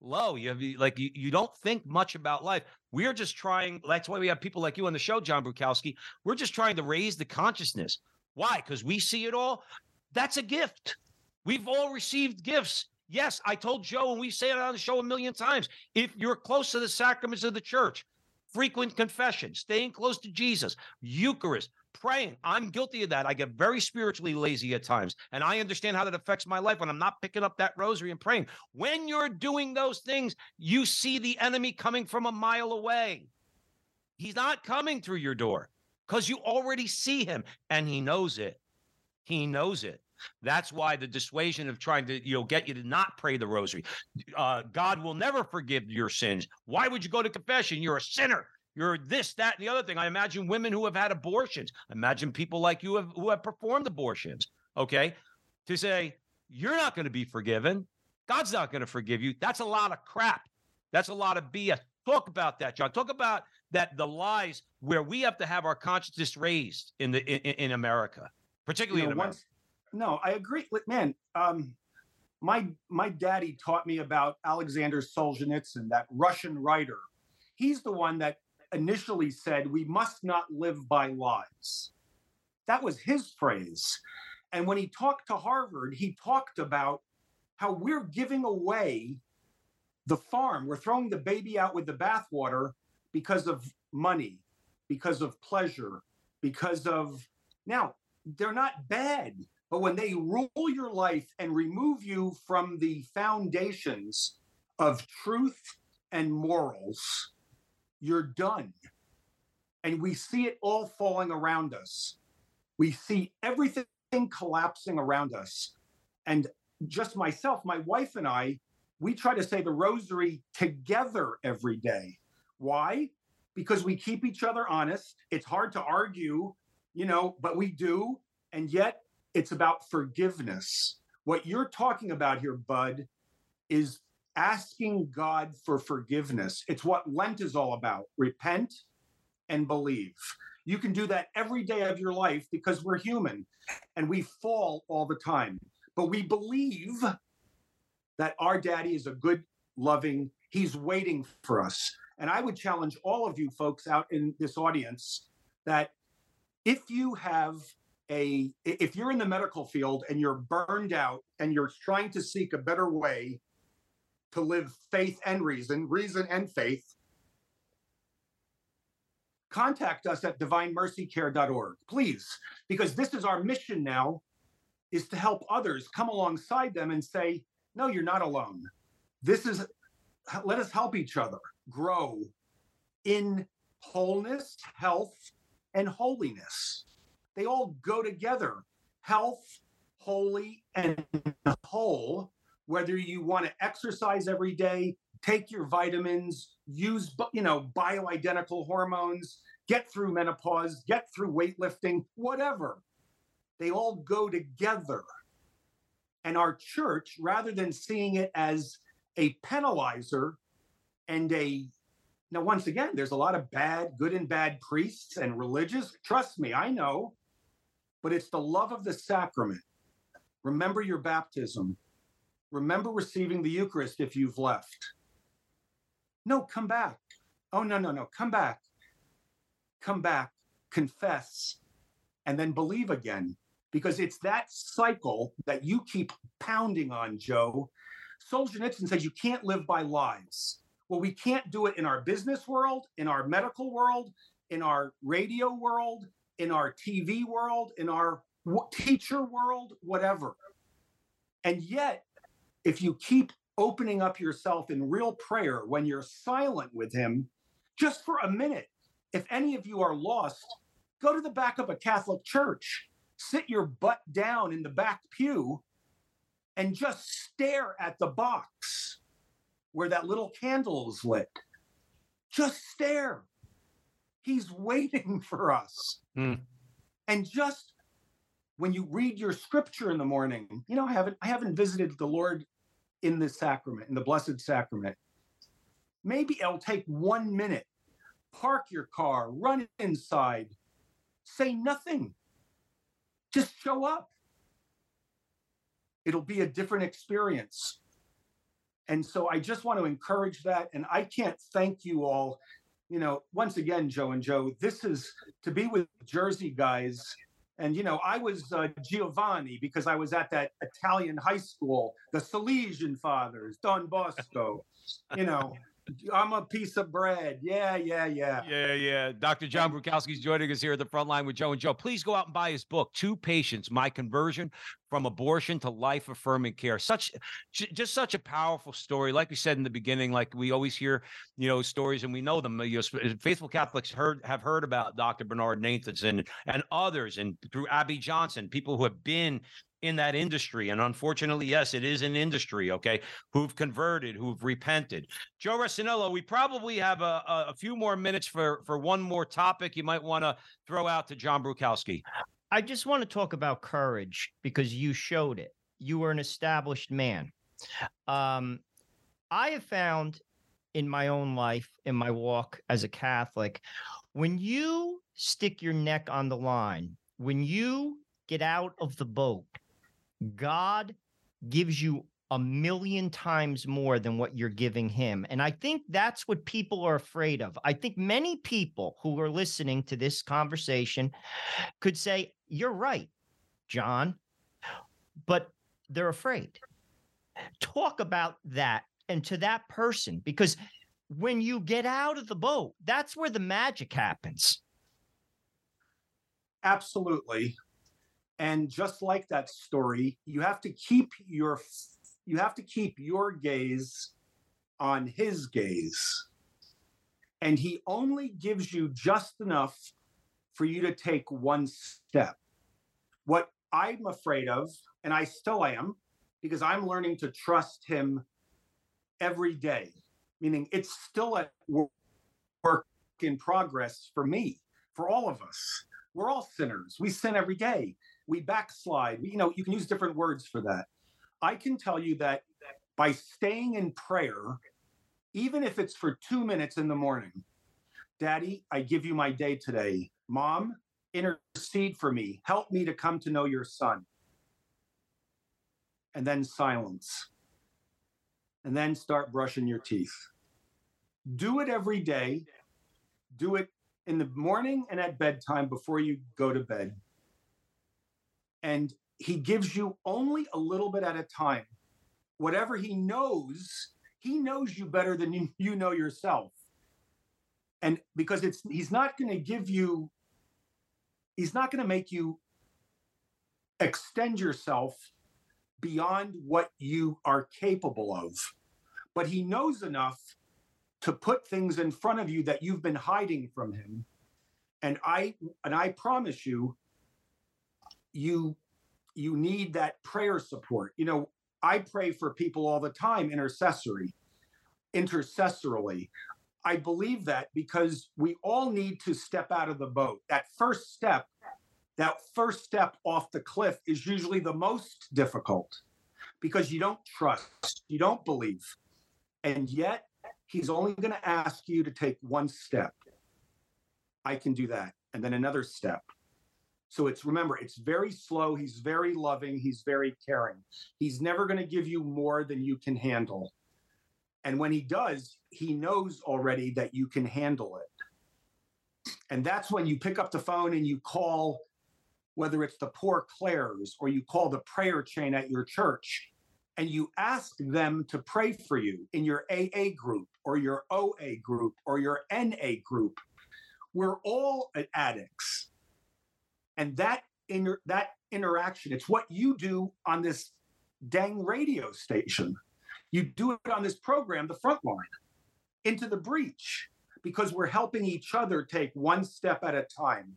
low. You have like you, you don't think much about life. We're just trying. That's why we have people like you on the show, John Bruchalski. We're just trying to raise the consciousness. Why? Because we see it all. That's a gift. We've all received gifts. Yes, I told Joe, and we say it on the show a million times. If you're close to the sacraments of the church, frequent confession, staying close to Jesus, Eucharist, praying. I'm guilty of that. I get very spiritually lazy at times, and I understand how that affects my life when I'm not picking up that rosary and praying. When you're doing those things, you see the enemy coming from a mile away. He's not coming through your door because you already see him and he knows it. He knows it. That's why the dissuasion of trying to, you know, get you to not pray the rosary. Uh, God will never forgive your sins. Why would you go to confession? You're a sinner. You're this, that, and the other thing. I imagine women who have had abortions. Imagine people like you have, who have performed abortions. Okay, to say you're not going to be forgiven. God's not going to forgive you. That's a lot of crap. That's a lot of BS. Talk about that, John. Talk about that the lies where we have to have our consciousness raised in the in, in America, particularly you know, in America. once no i agree. Man um my my daddy taught me about alexander solzhenitsyn that russian writer. He's the one that initially said we must not live by lies. That was his phrase. And when he talked to harvard he talked about how we're giving away the farm. We're throwing the baby out with the bathwater because of money because of pleasure because of now they're not bad but when they rule your life and remove you from the foundations of truth and morals, you're done. And we see it all falling around us. We see everything collapsing around us. And just myself, my wife and I, we try to say the rosary together every day. Why? Because we keep each other honest. It's hard to argue, you know, but we do. And yet it's about forgiveness. What you're talking about here, Bud, is asking God for forgiveness. It's what Lent is all about repent and believe. You can do that every day of your life because we're human and we fall all the time. But we believe that our daddy is a good, loving, he's waiting for us. And I would challenge all of you folks out in this audience that if you have a if you're in the medical field and you're burned out and you're trying to seek a better way to live faith and reason, reason and faith, contact us at divinemercycare.org, please, because this is our mission now is to help others come alongside them and say, no, you're not alone. This is let us help each other grow in wholeness, health, and holiness. They all go together. Health, holy, and whole. Whether you want to exercise every day, take your vitamins, use you know bioidentical hormones, get through menopause, get through weightlifting, whatever. They all go together. And our church, rather than seeing it as a penalizer and a now, once again, there's a lot of bad, good and bad priests and religious. Trust me, I know. But it's the love of the sacrament. Remember your baptism. Remember receiving the Eucharist if you've left. No, come back. Oh, no, no, no. Come back. Come back, confess, and then believe again. Because it's that cycle that you keep pounding on, Joe. Solzhenitsyn says you can't live by lies. Well, we can't do it in our business world, in our medical world, in our radio world, in our TV world, in our teacher world, whatever. And yet, if you keep opening up yourself in real prayer when you're silent with Him, just for a minute, if any of you are lost, go to the back of a Catholic church, sit your butt down in the back pew, and just stare at the box where that little candle is lit. Just stare. He's waiting for us. Hmm. And just when you read your scripture in the morning, you know, I haven't I haven't visited the Lord in the sacrament, in the blessed sacrament. Maybe it'll take one minute. Park your car, run inside, say nothing. Just show up. It'll be a different experience. And so I just want to encourage that. And I can't thank you all. You know, once again, Joe and Joe, this is to be with Jersey guys. And, you know, I was uh, Giovanni because I was at that Italian high school, the Salesian Fathers, Don Bosco, you know. I'm a piece of bread. Yeah, yeah, yeah. Yeah, yeah. Dr. John Bruchalski is joining us here at the front line with Joe and Joe. Please go out and buy his book, Two Patients My Conversion from Abortion to Life Affirming Care. Such, just such a powerful story. Like we said in the beginning, like we always hear, you know, stories and we know them. You know, uh, faithful Catholics heard have heard about Dr. Bernard Nathanson and others, and through Abby Johnson, people who have been in that industry. And unfortunately, yes, it is an industry, okay, who've converted, who've repented. Joe Resinello, we probably have a, a few more minutes for, for one more topic you might want to throw out to John Bruchalski. I just want to talk about courage because you showed it. You were an established man. Um, I have found in my own life, in my walk as a Catholic, when you stick your neck on the line, when you get out of the boat God gives you a million times more than what you're giving him. And I think that's what people are afraid of. I think many people who are listening to this conversation could say, You're right, John, but they're afraid. Talk about that and to that person because when you get out of the boat, that's where the magic happens. Absolutely and just like that story you have to keep your you have to keep your gaze on his gaze. And he only gives you just enough for you to take one step. What i'm afraid of and i still am because i'm learning to trust him every day meaning it's still at work in progress for me for all of us. We're all sinners. We sin every day we backslide. You know, you can use different words for that. I can tell you that by staying in prayer, even if it's for two minutes in the morning. Daddy, I give you my day today. Mom, intercede for me. Help me to come to know your son. And then silence. And then start brushing your teeth. Do it every day. Do it in the morning and at bedtime before you go to bed. And he gives you only a little bit at a time. Whatever he knows, he knows you better than you, know yourself. And because it's he's not going to give you he's not going to make you extend yourself beyond what you are capable of. But he knows enough to put things in front of you that you've been hiding from him. And I and I promise you you you need that prayer support. You know, I pray for people all the time intercessory intercessorily. I believe that because we all need to step out of the boat. That first step, that first step off the cliff is usually the most difficult because you don't trust, you don't believe. And yet, he's only going to ask you to take one step. I can do that. And then another step. So it's remember, it's very slow. He's very loving. He's very caring. He's never going to give you more than you can handle. And when he does, he knows already that you can handle it. And that's when you pick up the phone and you call, whether it's the Poor Clares or you call the prayer chain at your church, and you ask them to pray for you in your AA group or your OA group or your NA group. We're all addicts. And that inter- that interaction, it's what you do on this dang radio station you do it on this program, the front line, into the breach, because we're helping each other take one step at a time.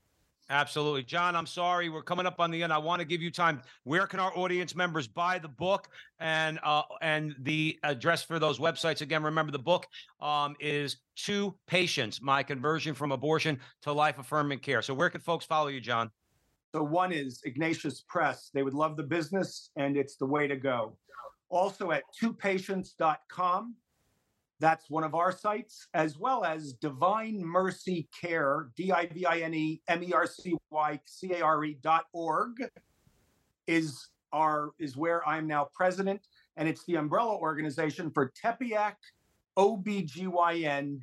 Absolutely. John, I'm sorry. We're coming up on the end. I want to give you time. Where can our audience members buy the book and uh, and the address for those websites? Again, remember the book um, is Two Patients, My Conversion from Abortion to Life Affirming Care. So where can folks follow you, John? So one is Ignatius Press. They would love the business and it's the way to go also at twopatients.com. That's one of our sites, as well as Divine Mercy Care, D I V I N E M E R C Y C A R E dot org, is our is where I'm now president, and it's the umbrella organization for Tepeyac OBGYN.com.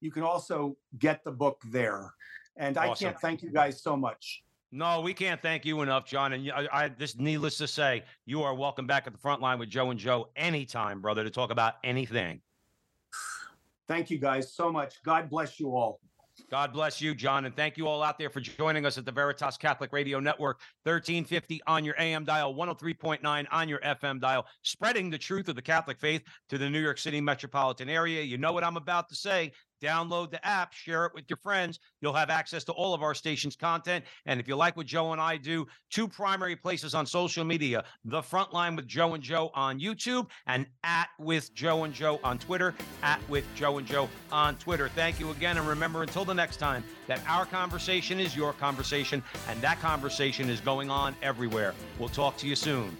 You can also get the book there. And awesome. I can't thank you guys so much. No, we can't thank you enough, John. And I, I this needless to say, you are welcome back at the front line with Joe and Joe anytime, brother, to talk about anything. Thank you guys so much. God bless you all. God bless you, John. And thank you all out there for joining us at the Veritas Catholic Radio Network, 1350 on your AM dial, 103.9 on your FM dial, spreading the truth of the Catholic faith to the New York City metropolitan area. You know what I'm about to say. Download the app, share it with your friends. You'll have access to all of our station's content. And if you like what Joe and I do, two primary places on social media The Frontline with Joe and Joe on YouTube and at with Joe and Joe on Twitter, at with Joe and Joe on Twitter. Thank you again. And remember, until the next time, that our conversation is your conversation, and that conversation is going on everywhere. We'll talk to you soon.